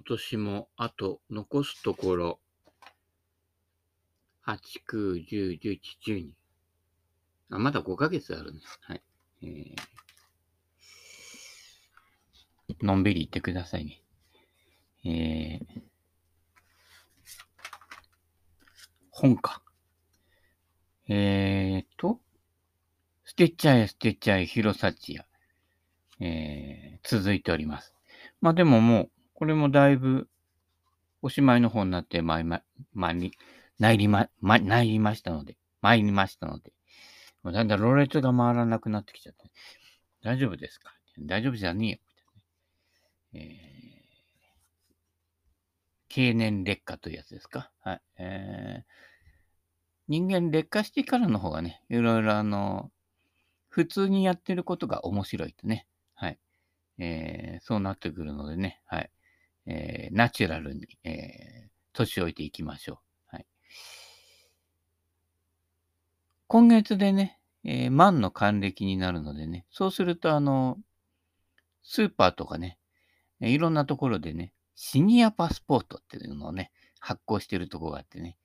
今年もあと残すところ、8、9、10、11、12。あ、まだ5ヶ月あるね。はい。えー、のんびり言ってくださいね。えー、本か。えーと、ステッチャーやステッチャーや広幸や、えー、続いております。まあでももう、これもだいぶおしまいの方になってまいま、まいり、なりま、ま、なりましたので、参りましたので、だんだんロレットが回らなくなってきちゃって、大丈夫ですか？大丈夫じゃねえよ。えー、経年劣化というやつですか？はい。えー、人間劣化してからの方がね、いろいろあの、普通にやってることが面白いとね。はい。えー、そうなってくるのでね。はい。えー、ナチュラルに、えー、年老いていきましょう。はい。今月でね、えー、万の還暦になるのでね、そうすると、あの、スーパーとかね、いろんなところでね、シニアパスポートっていうのをね、発行してるところがあってね、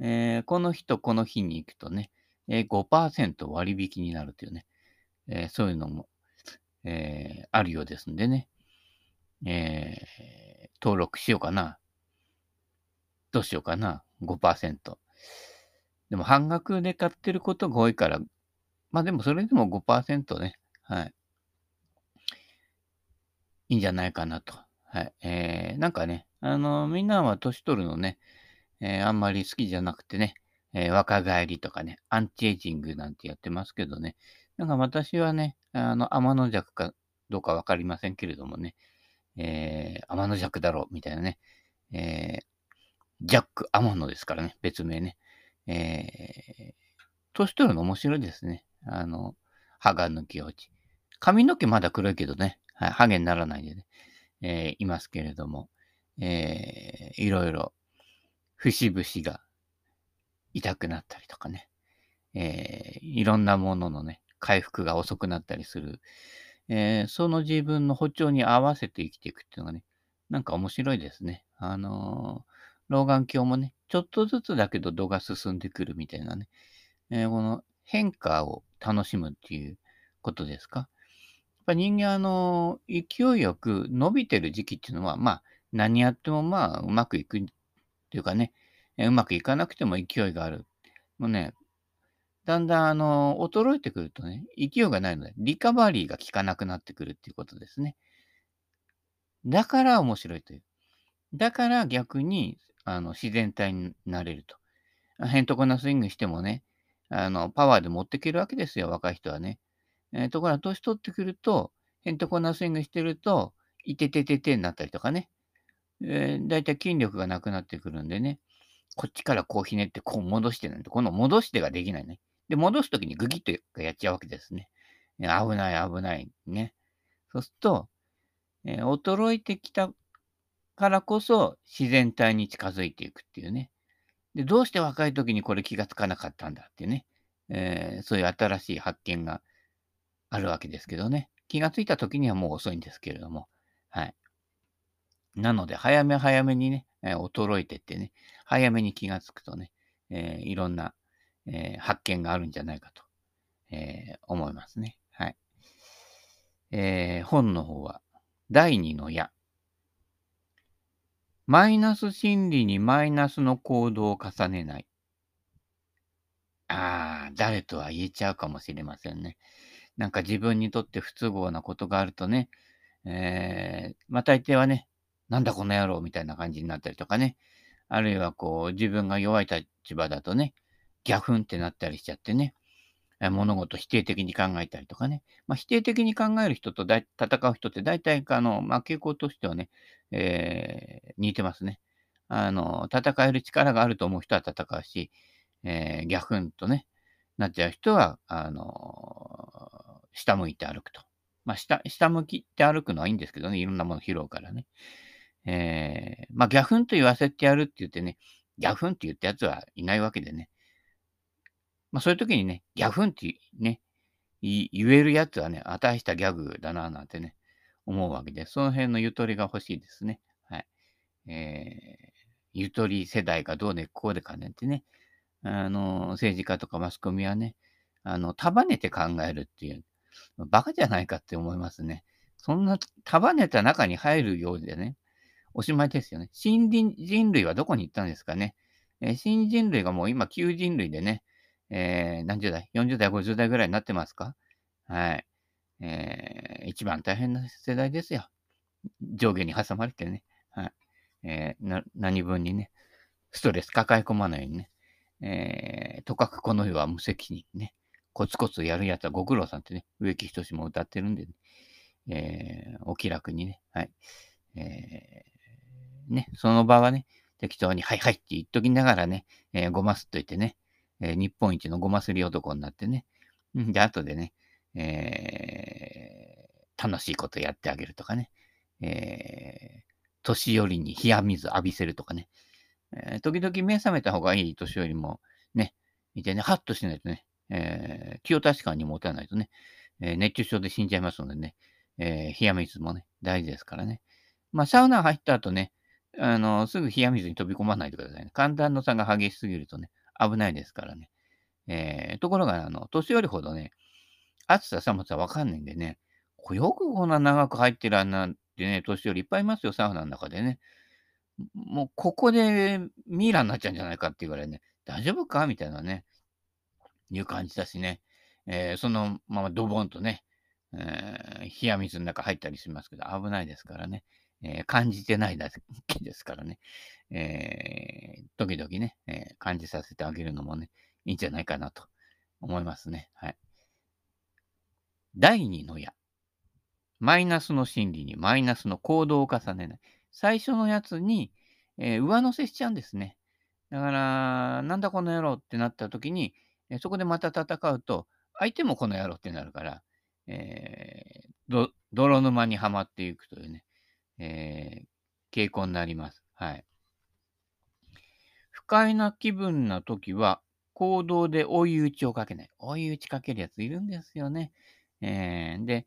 えー、この日とこの日に行くとね、えー、5%割引になるというね、えー、そういうのも、えー、あるようですんでね、えー、登録しようかな。どうしようかな。5%。でも半額で買ってることが多いから、まあでもそれでも5%ね。はい。いいんじゃないかなと。はい。えー、なんかね、あの、みんなは年取るのね、えー、あんまり好きじゃなくてね、えー、若返りとかね、アンチエイジングなんてやってますけどね、なんか私はね、あの、天の弱かどうかわかりませんけれどもね、えー、天の弱だろう、みたいなね、えー、ジャック・天野ですからね、別名ね。えー、年取るの面白いですね。あの、歯が抜き落ち。髪の毛まだ黒いけどね、はい、ハゲにならないでね、えー、いますけれども、えー、いろいろ、節々が痛くなったりとかね、えー、いろんなもののね、回復が遅くなったりする、えー、その自分の歩調に合わせて生きていくっていうのがね、なんか面白いですね。あのー、老眼鏡もね、ちょっとずつだけど度が進んでくるみたいなね、えー、この変化を楽しむっていうことですか？やっぱ人間、あの勢いよく伸びてる時期っていうのは、まあ、何やってもまあ、うまくいくっていうかね、えうまくいかなくても勢いがある。もうね、だんだん、あの、衰えてくるとね、勢いがないので、リカバリーが効かなくなってくるっていうことですね。だから面白いという。だから逆に、あの、自然体になれると。へんとこなスイングしてもね、あの、パワーで持っていけるわけですよ、若い人はね。えー、ところが、年取ってくると、へんとこなスイングしてると、いててててになったりとかね。えー、だいたい筋力がなくなってくるんでね、こっちからこうひねってこう戻してなんて、この戻してができないね。で、戻すときにグギッとやっちゃうわけですね。危ない危ないね。そうすると、えー、衰えてきたからこそ自然体に近づいていくっていうね。で、どうして若い時にこれ気がつかなかったんだっていうね。えー、そういう新しい発見があるわけですけどね。気がついた時にはもう遅いんですけれども。はい。なので、早め早めにね、えー、衰えてってね、早めに気がつくとね、えー、いろんな、えー、発見があるんじゃないかと、え思いますね。はい。え本の方は、第二の矢。マイナス心理にマイナスの行動を重ねない。ああ、誰とは言えちゃうかもしれませんね。なんか自分にとって不都合なことがあるとね、えー、まあ大抵はね、なんだこの野郎みたいな感じになったりとかね。あるいはこう、自分が弱い立場だとね、ギャフンってなったりしちゃってね。物事否定的に考えたりとかね。まあ、否定的に考える人と戦う人って大体、あの、まあ、傾向としてはね、えー、似てますね。あの、戦える力があると思う人は戦うし、えー、ギャフンとね、なっちゃう人は、あの、下向いて歩くと。まあ、下、下向きって歩くのはいいんですけどね、いろんなもの拾うからね。えー、まあ、ギャフンと言わせてやるって言ってね、ギャフンって言ったやつはいないわけでね。まあ、そういう時にね、ギャフンってね、言えるやつはね、値したギャグだな、なんてね、思うわけで、その辺のゆとりが欲しいですね。はい。えー、ゆとり世代がどうでこうでかねってね、あの、政治家とかマスコミはね、あの、束ねて考えるっていう、バカじゃないかって思いますね。そんな束ねた中に入るようでね、おしまいですよね。新人類はどこに行ったんですかね。えー、新人類がもう今旧人類でね、えー、何十代 ?40 代、50代ぐらいになってますか？はい。えー、一番大変な世代ですよ。上下に挟まれてね。はい。えー、な、何分にね、ストレス抱え込まないようにね。えー、とかくこの世は無責任ね。コツコツやるやつはご苦労さんってね、植木仁も歌ってるんでね。えー、お気楽にね。はい。えー、ね、その場はね、適当に、はいはいって言っときながらね、えー、ごますっといてね、えー、日本一のごますり男になってね。で、後でね、えー、楽しいことやってあげるとかね。えー、年寄りに冷や水浴びせるとかね。えー、時々目覚めた方がいい年寄りもね、いてね、ハッとしないとね、えー、気を確かに持たないとね、えー、熱中症で死んじゃいますのでね、えー、冷や水もね、大事ですからね。まあ、サウナ入った後ね、あの、すぐ冷や水に飛び込まないでくださいね。寒暖の差が激しすぎるとね、危ないですからね。えー、ところが、あの、年寄りほどね、暑さ寒さわかんないんでね、よくこんな長く入ってるあんなってね、年寄りいっぱいいますよ、サウナの中でね。もうここでミイラになっちゃうんじゃないかっていうぐらいね、大丈夫かみたいなね、いう感じだしね、えー、そのままドボンとね、えー、冷や水の中入ったりしますけど、危ないですからね、えー、感じてないだけですからね、えー、時々ね、え感じさせてあげるのもね、いいんじゃないかなと思いますね。はい。第二の矢。マイナスの心理にマイナスの行動を重ねない。最初のやつに、えー、上乗せしちゃうんですね。だから、なんだこの野郎ってなった時に、え、そこでまた戦うと、相手もこの野郎ってなるから、えー、泥沼にはまっていくというね、え傾向になります。はい。不快な気分な時は、行動で追い打ちをかけない。追い打ちかけるやついるんですよね。えー、で、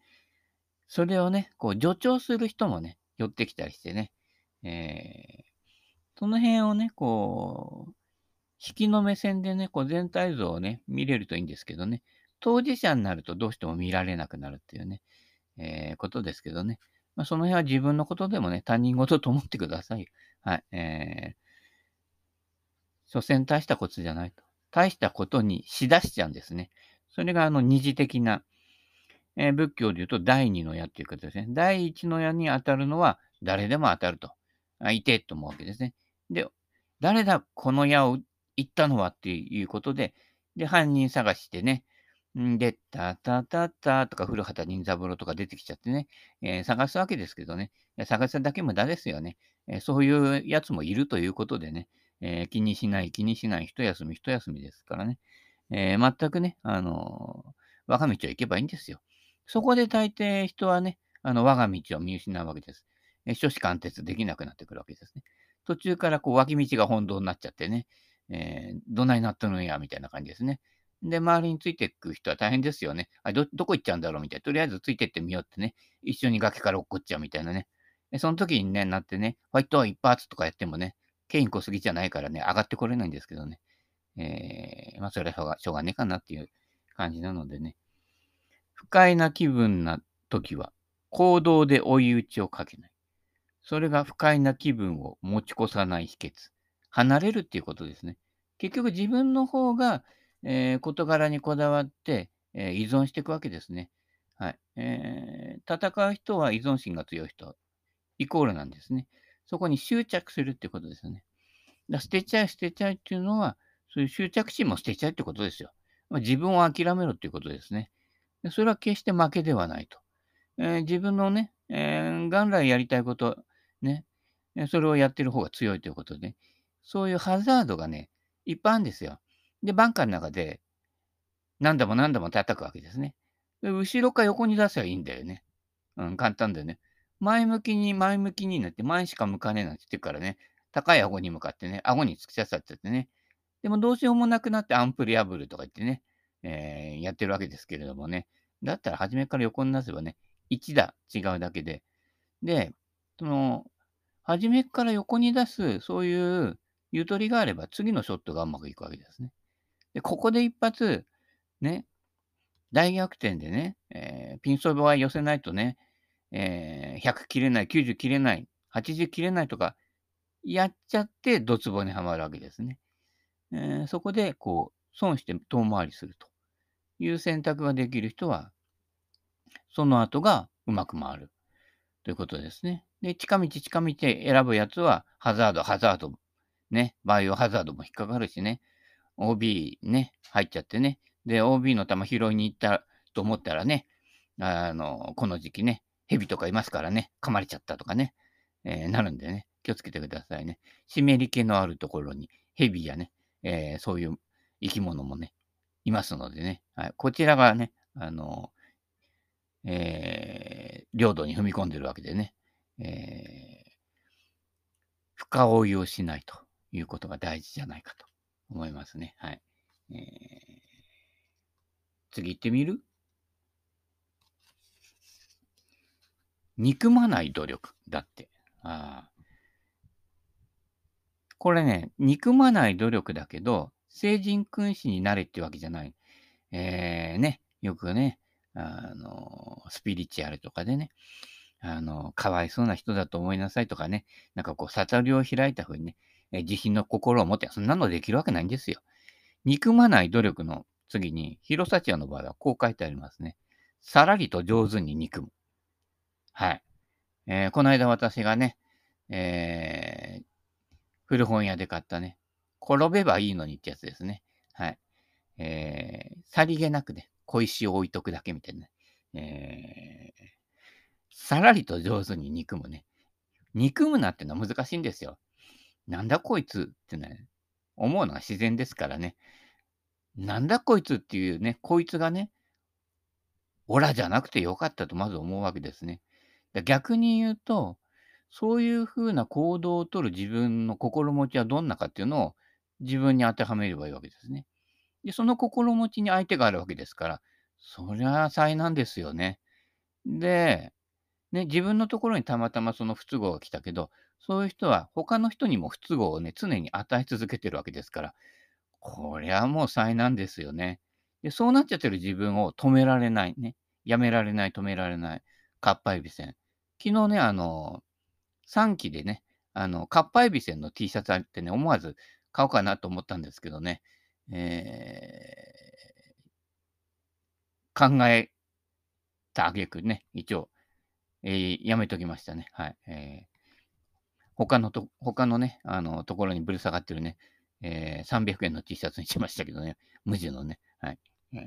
それをね、こう助長する人もね、寄ってきたりしてね、えー、その辺をね、こう、引きの目線でね、こう全体像をね、見れるといいんですけどね、当事者になるとどうしても見られなくなるっていうね、えー、ことですけどね。まあ、その辺は自分のことでもね、他人事と思ってください。はい。えー、所詮大したことじゃないと。大したことにしだしちゃうんですね。それがあの二次的な、えー、仏教で言うと第二の矢っていうことですね。第一の矢に当たるのは誰でも当たると。あいてと思うわけですね。で、誰だこの矢を言ったのはっていうことで、で、犯人探してね、んで、たたたたとか古畑任三郎とか出てきちゃってね、えー、探すわけですけどね、探すだけ無駄ですよね、えー、そういうやつもいるということでね、えー、気にしない、気にしない、一休み、一休みですからね、え全くね、あの我が道を行けばいいんですよ。そこで大抵人はね、あの我が道を見失うわけです。えー、諸子貫徹できなくなってくるわけですね。途中からこう脇道が本堂になっちゃってね、え、どないなったのや、みたいな感じですね。で、周りについていく人は大変ですよね。あど、どこ行っちゃうんだろうみたいな。とりあえずついてってみようってね。一緒に崖から落っこっちゃうみたいなね。でその時にね、なってね、ホワイト一発とかやってもね、ケイン小杉じゃないからね、上がってこれないんですけどね。えー、まあ、それはしょうがしょうがねえかなっていう感じなのでね。不快な気分な時は、行動で追い打ちをかけない。それが不快な気分を持ち越さない秘訣。離れるっていうことですね。結局自分の方が、えー、事柄にこだわって、えー、依存していくわけですね。はい。えー、戦う人は依存心が強い人、イコールなんですね。そこに執着するってことですよね。だ捨てちゃい捨てちゃいっていうのは、そういう執着心も捨てちゃいってことですよ。まあ、自分を諦めろっていうことですね。それは決して負けではないと。えー、自分のね、えー、元来やりたいこと、ね、それをやってる方が強いということで、そういうハザードがね、いっぱいあるんですよ。で、バンカーの中で何度も何度も叩くわけですね。で後ろか横に出せばいいんだよね。うん、簡単だよね。前向きに前向きになって前しか向かねえなんて言ってからね、高い顎に向かってね、顎に突き刺さっちゃってね。でもどうしようもなくなってアンプリアブルとか言ってね、えー、やってるわけですけれどもね。だったら初めから横に出せばね、1打違うだけで。で、その、初めから横に出す、そういうゆとりがあれば、次のショットがうまくいくわけですね。で、ここで一発、ね、大逆転でね、えー、ピンそばは寄せないとね、えー、100切れない、90切れない、80切れないとか、やっちゃって、ドツボにはまるわけですね。えー、そこで、こう、損して遠回りするという選択ができる人は、その後がうまく回るということですね。で、近道近道選ぶやつは、ハザード、ハザード、ね、バイオハザードも引っかかるしね、OB ね、入っちゃってね、で、OB の球拾いに行ったと思ったらね、あの、この時期ね、蛇とかいますからね、噛まれちゃったとかね、えー、なるんでね、気をつけてくださいね。湿り気のあるところに、蛇やね、えー、そういう生き物もね、いますのでね、はい、こちらがね、あの、えー、領土に踏み込んでるわけでね、えー、深追いをしないということが大事じゃないかと。思いますね。はい。えー、次行ってみる？憎まない努力だって。あこれね、憎まない努力だけど、成人君子になれってわけじゃない。えー、ね、よくね、あの、スピリチュアルとかでね、あの、かわいそうな人だと思いなさいとかね、なんかこう、悟りを開いた風にね、え慈悲の心を持って、そんなのできるわけないんですよ。憎まない努力の次に、広サチアの場合はこう書いてありますね。さらりと上手に憎む。はい。えー、この間私がね、えー、古本屋で買ったね、転べばいいのにってやつですね。はい。えー、さりげなくね、小石を置いとくだけみたいな。ねえー、さらりと上手に憎むね。憎むなってのは難しいんですよ。なんだこいつってね、思うのが自然ですからね。なんだこいつっていうね、こいつがね、オラじゃなくてよかったとまず思うわけですね。逆に言うと、そういうふうな行動をとる自分の心持ちはどんなかっていうのを自分に当てはめればいいわけですね。で、その心持ちに相手があるわけですから、そりゃ災難ですよね。で、ね、自分のところにたまたまその不都合が来たけど、そういう人は他の人にも不都合をね、常に与え続けてるわけですから、こりゃもう災難ですよね。で、そうなっちゃってる自分を止められないね。やめられない、止められない。かっぱえびせん。昨日ね、あの、3期でね、あの、かっぱえびせんの T シャツあってね、思わず買おうかなと思ったんですけどね、えー、考えたあげくね、一応、えー、やめときましたね。はい。えー、他のと、他のね、あの、ところにぶる下がってるね、えー、300円の T シャツにしましたけどね、無地のね、はい。え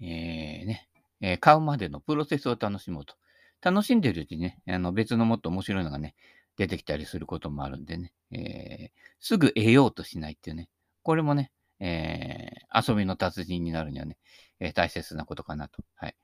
ー、えー、ね、えー、買うまでのプロセスを楽しもうと。楽しんでるうちにね、あの別のもっと面白いのがね、出てきたりすることもあるんでね、えー、すぐ得ようとしないっていうね、これもね、えー、遊びの達人になるにはね、えー、大切なことかなと。はい。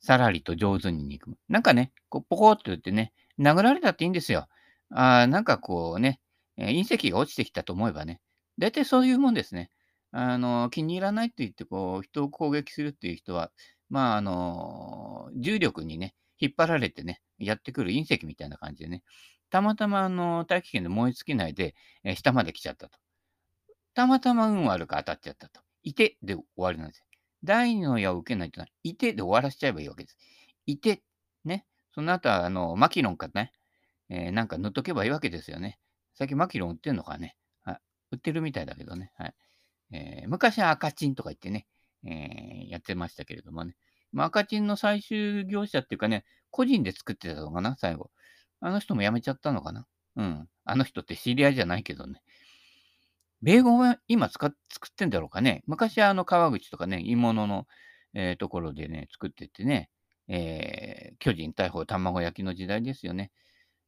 さらりと上手に憎む。なんかね、こうポコッと言ってね、殴られたっていいんですよ。あなんかこうね、隕石が落ちてきたと思えばね、大体そういうもんですね。あの、気に入らないって言って、こう、人を攻撃するっていう人は、まあ、あの、重力にね、引っ張られてね、やってくる隕石みたいな感じでね、たまたま、あの、大気圏で燃え尽きないで、えー、下まで来ちゃったと。たまたま運悪く当たっちゃったと。いてで終わりなんです。第二の矢を受けないというのは、いてで終わらせちゃえばいいわけです。いて、ね。その後は、あの、マキロンかね、えー、なんか塗っとけばいいわけですよね。最近マキロン売ってんのかね。はい。売ってるみたいだけどね。はい。えー、昔は赤チンとか言ってね、えー、やってましたけれどもね。まあ、赤チンの最終業者っていうかね、個人で作ってたのかな、最後。あの人も辞めちゃったのかな。うん。あの人って知り合いじゃないけどね。米語は今使っ作ってんだろうかね。昔はあの川口とかね、鋳物の、えー、ところでね、作っててね、えー、巨人大砲卵焼きの時代ですよね。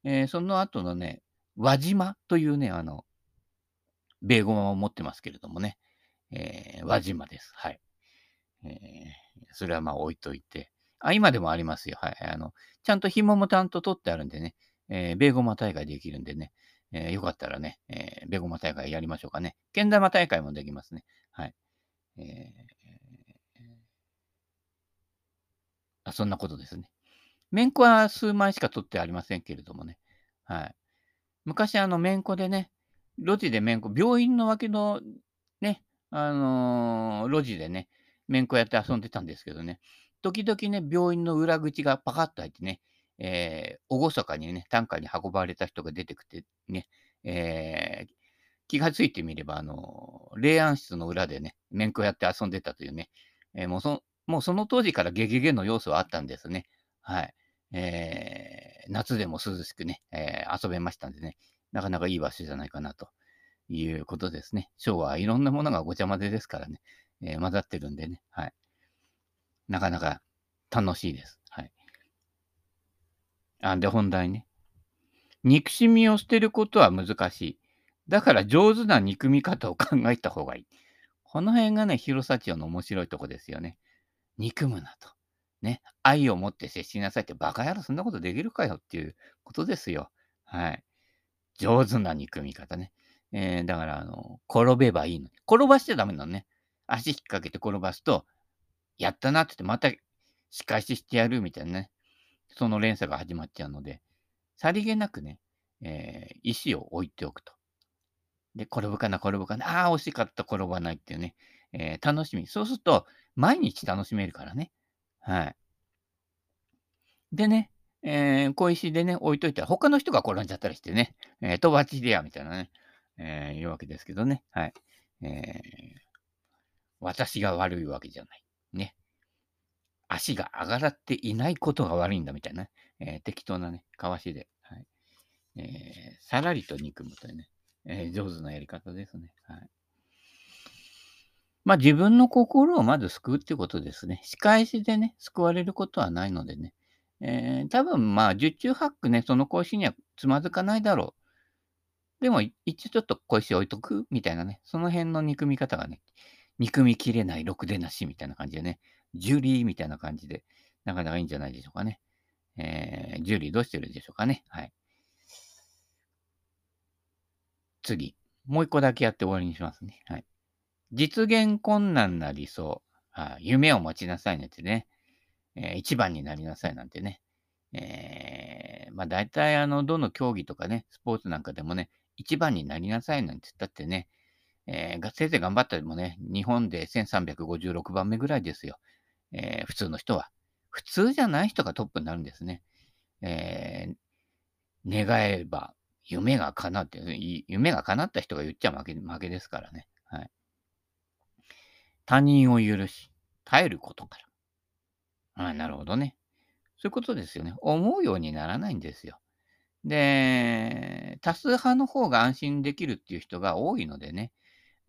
えー、その後のね、輪島というね、あの、米語を持ってますけれどもね。えー、輪島です。はい。えー、それはまあ置いといて。あ、今でもありますよ。はい。あの、ちゃんと紐もちゃんと取ってあるんでね、えー、ベーゴマ大会できるんでね、えー、よかったらね、えー、ベーゴマ大会やりましょうかね。けん玉大会もできますね。はい。えー、あそんなことですね。めんこは数枚しか取ってありませんけれどもね。はい。昔、あの、めんこでね、路地でめんこ、病院の脇のね、あのー路地でね、めんこやって遊んでたんですけどね、時々ね、病院の裏口がパカッと開いてね、えー、厳かにね、担架に運ばれた人が出てきてね、えー気がついてみれば、あの、霊安室の裏でね、めんこやって遊んでたというね、えーもうそもうその当時からゲゲゲの要素はあったんですね。はい。えー夏でも涼しくね、えー遊べましたんでね、なかなかいい場所じゃないかなということですね。昭和はいろんなものがごちゃ混ぜですからね、えー混ざってるんでね、はい。なかなか楽しいです。はい。あ、で、本題ね。憎しみを捨てることは難しい。だから上手な憎み方を考えた方がいい。この辺がね、広サチオの面白いとこですよね。憎むなと。ね。愛を持って接しなさいって、バカ野郎そんなことできるかよっていうことですよ。はい。上手な憎み方ね。えー、だから、あの、転べばいいの。転ばしちゃダメなのね。足引っ掛けて転ばすと、やったなって言って、また仕返ししてやるみたいなね。その連鎖が始まっちゃうので、さりげなくね、えー、石を置いておくと。で、転ぶかな、転ぶかな。ああ、惜しかった、転ばないっていうね。えー、楽しみ。そうすると、毎日楽しめるからね。はい。でね、えー、小石でね、置いといたら、他の人が転んじゃったりしてね、えー、とばちでや、みたいなね、えー、いうわけですけどね。はい。えー、私が悪いわけじゃない。ね。足が上がっていないことが悪いんだみたいな、えー、適当なね、かわしで、はいえー、さらりと憎むというね、えー、上手なやり方ですね。はい。まあ自分の心をまず救うっていうことですね。仕返しでね、救われることはないのでね。えー、多分まあ十中八九ね、その講師にはつまずかないだろう。でも一応ちょっと小石置いとくみたいなね、その辺の憎み方がね、憎みきれないろくでなしみたいな感じでね、ジュリーみたいな感じで、なかなかいいんじゃないでしょうかね。えー、ジュリーどうしてるでしょうかね。はい。次。もう一個だけやって終わりにしますね。はい。実現困難な理想。あ夢を持ちなさいねってね。えー、一番になりなさいなんてね。えー、まあ大体あの、どの競技とかね、スポーツなんかでもね、一番になりなさいなんて言ったってね、えー、せいぜい頑張ったりもね、日本で1356番目ぐらいですよ。えー、普通の人は。普通じゃない人がトップになるんですね。えー、願えば夢が叶って、夢が叶った人が言っちゃ負け負けですからね。はい。他人を許し、耐えることから。あ、なるほどね。そういうことですよね。思うようにならないんですよ。で、多数派の方が安心できるっていう人が多いのでね、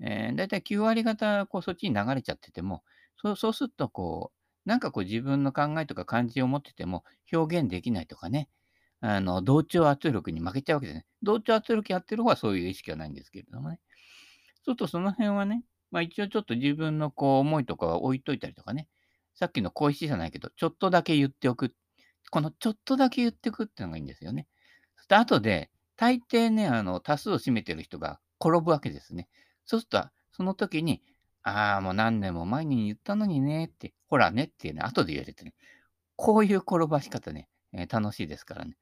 えー、だいたい9割方こうそっちに流れちゃってても、そうそうするとこう、なんかこう自分の考えとか感じを持ってても表現できないとかね、あの、同調圧力に負けちゃうわけですね。同調圧力やってる方はそういう意識はないんですけれどもね。そうするとその辺はね、まあ一応ちょっと自分のこう思いとかは置いといたりとかね、さっきの小石じゃないけど、ちょっとだけ言っておく。このちょっとだけ言っておくっていうのがいいんですよね。そして後で、大抵ね、あの、多数を占めてる人が転ぶわけですね。そうすると、その時に、ああ、もう何年も前に言ったのにねって、ほらねっていうね、後で言われてね、こういう転ばし方ね、えー、楽しいですからね、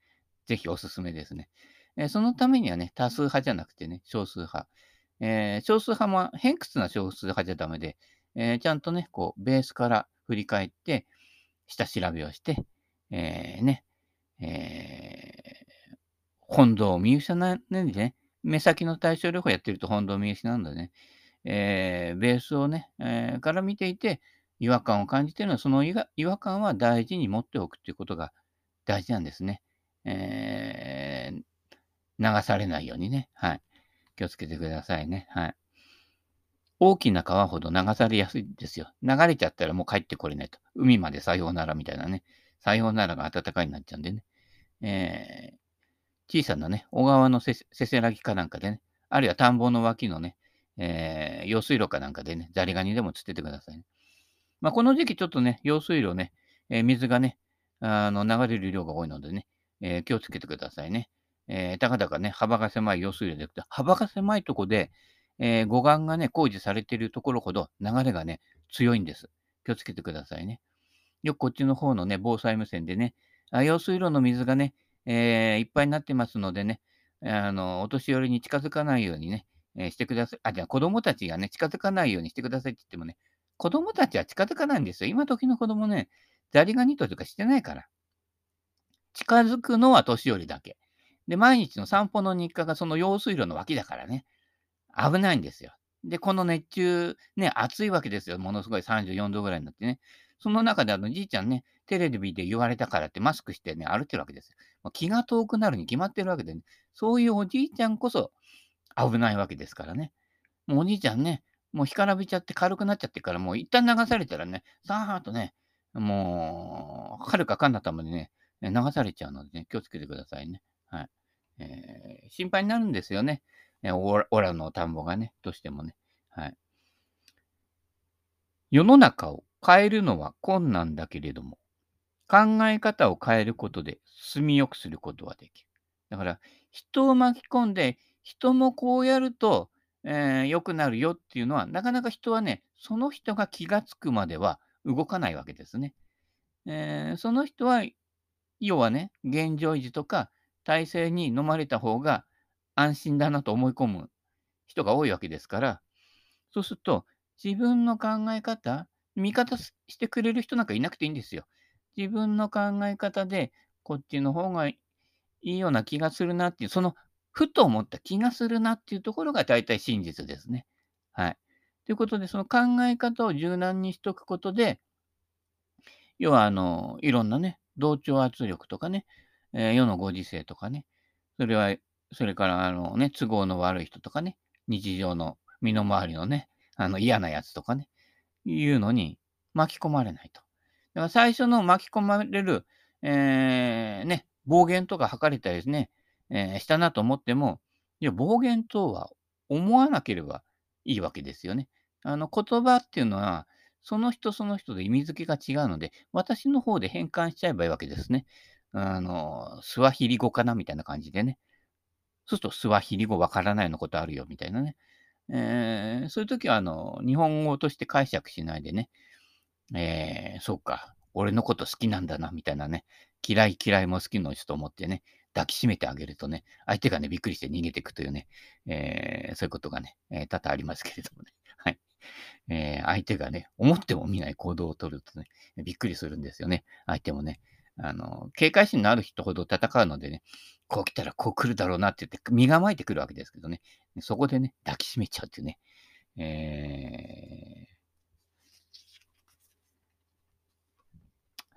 ぜひおすすめですね。えー、そのためにはね、多数派じゃなくてね、少数派。えー、少数派も偏屈な少数派じゃダメで、えちゃんとね、こう、ベースから振り返って、下調べをして、えね、えー本堂を見失わないでね、目先の対症療法やってると本堂見失うんでね、えー、ベースをね、えー、から見ていて、違和感を感じているのは、その違和感は大事に持っておくということが大事なんですね。えー、流されないようにね。はい。気をつけてくださいね。はい。大きな川ほど流されやすいですよ。流れちゃったらもう帰ってこれないと。海までさようならみたいなね。さようならが暖かいになっちゃうんでね。えー、小さなね、小川のせせらぎかなんかでね、あるいは田んぼの脇のね、えー、用水路かなんかでね、ザリガニでも釣っててくださいね。まあ、この時期ちょっとね、用水路ね、えー、水がね、あの流れる量が多いのでね、えー、気をつけてくださいね。えー、たかだかね、幅が狭い用水路でなくて、幅が狭いとこで、えー、護岸がね、工事されているところほど流れがね、強いんです。気をつけてくださいね。よくこっちの方のね、防災無線でね、あ用水路の水がね、えーいっぱいになってますのでね、あの、お年寄りに近づかないようにね、えーしてください。あ、じゃあ子供たちがね、近づかないようにしてくださいって言ってもね、子供たちは近づかないんですよ。今時の子供ね、ザリガニとかしてないから。近づくのは年寄りだけ。で、毎日の散歩の日課がその用水路の脇だからね、危ないんですよ。で、この熱中、ね、暑いわけですよ。ものすごい34度ぐらいになってね。その中であのじいちゃんね、テレビで言われたからってマスクしてね、歩いてるわけですよ。まあ気が遠くなるに決まってるわけでね、そういうおじいちゃんこそ危ないわけですからね。もうおじいちゃんね、もう干からびちゃって軽くなっちゃってから、もう一旦流されたらね、さーっとね、もう、はるか彼方までね、流されちゃうのでね、気をつけてくださいね。はい。えー心配になるんですよね。えーオラの田んぼがね、どうしてもね。はい。世の中を変えるのは困難だけれども、考え方を変えることで住みよくすることはできる。だから、人を巻き込んで、人もこうやると、えー良くなるよっていうのは、なかなか人はね、その人が気がつくまでは動かないわけですね。えーその人は、要はね、現状維持とか体制に飲まれた方が安心だなと思い込む人が多いわけですから、そうすると、自分の考え方、味方してくれる人なんかいなくていいんですよ。自分の考え方で、こっちの方がいいような気がするなっていう、そのふと思った気がするなっていうところが大体真実ですね。はい。ということで、その考え方を柔軟にしとくことで、要は、あの、いろんなね、同調圧力とかね、えー世のご時世とかね、それは、それから、あのね、都合の悪い人とかね、日常の身の回りのね、あの嫌なやつとかね、いうのに巻き込まれないと。だから最初の巻き込まれる、えーね、暴言とか吐かれたりですね、えーしたなと思っても、いや、暴言とは思わなければいいわけですよね。あの、言葉っていうのは、その人その人で意味付けが違うので、私の方で変換しちゃえばいいわけですね。あの、スワヒリ語かなみたいな感じでね。そうすると、スワヒリ語わからないようなことあるよ、みたいなね。えーそういう時は、あの、日本語として解釈しないでね、えーそうか、俺のこと好きなんだな、みたいなね、嫌い嫌いも好きの人と思ってね、抱きしめてあげるとね、相手がね、びっくりして逃げていくというね、えーそういうことがね、えー多々ありますけれどもね。はい。えー相手がね、思っても見ない行動を取るとね、びっくりするんですよね。相手もね。あの、警戒心のある人ほど戦うのでね、こう来たらこう来るだろうなって言って、身構えてくるわけですけどね。そこでね、抱きしめちゃうっていうね。えー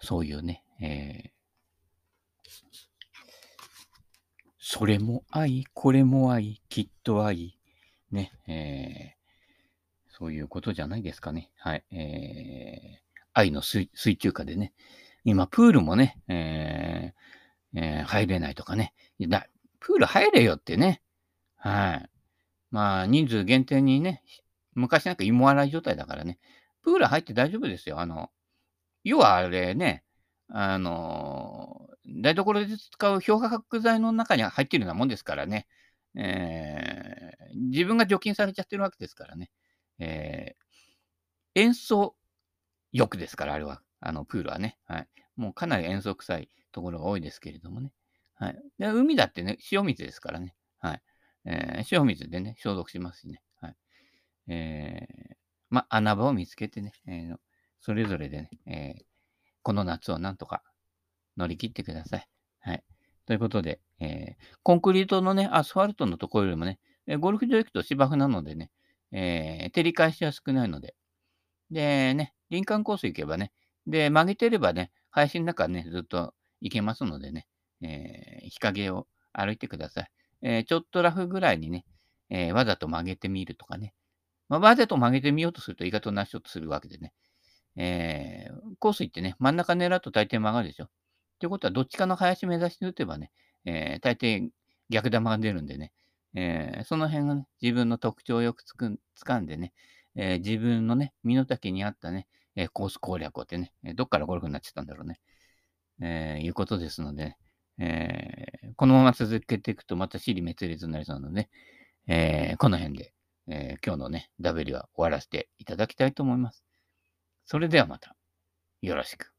そういうね、えーそれも愛、これも愛、きっと愛、ね、えーそういうことじゃないですかね。はい。えー愛の水中下でね、今、プールもね、えーえー入れないとかね。だプール入れよってね。はい。まあ、人数限定にね、昔なんか芋洗い状態だからね、プール入って大丈夫ですよ。あの、要はあれね、あの、台所で使う漂白剤の中に入っているようなもんですからね。えー自分が除菌されちゃってるわけですからね。えー塩素浴ですから、あれは。あの、プールはね。はい。もうかなり塩素臭いところが多いですけれどもね。はい。で海だってね、塩水ですからね。はい。えー塩水でね、消毒しますしね。はい。えーま、穴場を見つけてね、えーそれぞれでね、えーこの夏をなんとか乗り切ってください。はい。ということで、えーコンクリートのね、アスファルトのところよりもね、えゴルフ場行くと芝生なのでね、えー照り返しは少ないので、でね、林間コース行けばね、で、曲げてればね、林の中ね、ずっと行けますのでね、え日陰を歩いてください。えちょっとラフぐらいにね、えわざと曲げてみるとかね。まあ、わざと曲げてみようとすると意外となしようとするわけでね。えーコース行ってね、真ん中狙うと大抵曲がるでしょ。ということは、どっちかの林目指して打てばね、えー大抵逆球が出るんでね、えーその辺がね、自分の特徴をよくつく掴んでね、えー自分のね、身の丈に合ったね、えーコース攻略をってね、えどっからゴルフになっちゃったんだろうね。えーいうことですので、えーこのまま続けていくとまた尻滅裂になりそうなので、えーこの辺で、えー今日のね、W は終わらせていただきたいと思います。それではまた、よろしく。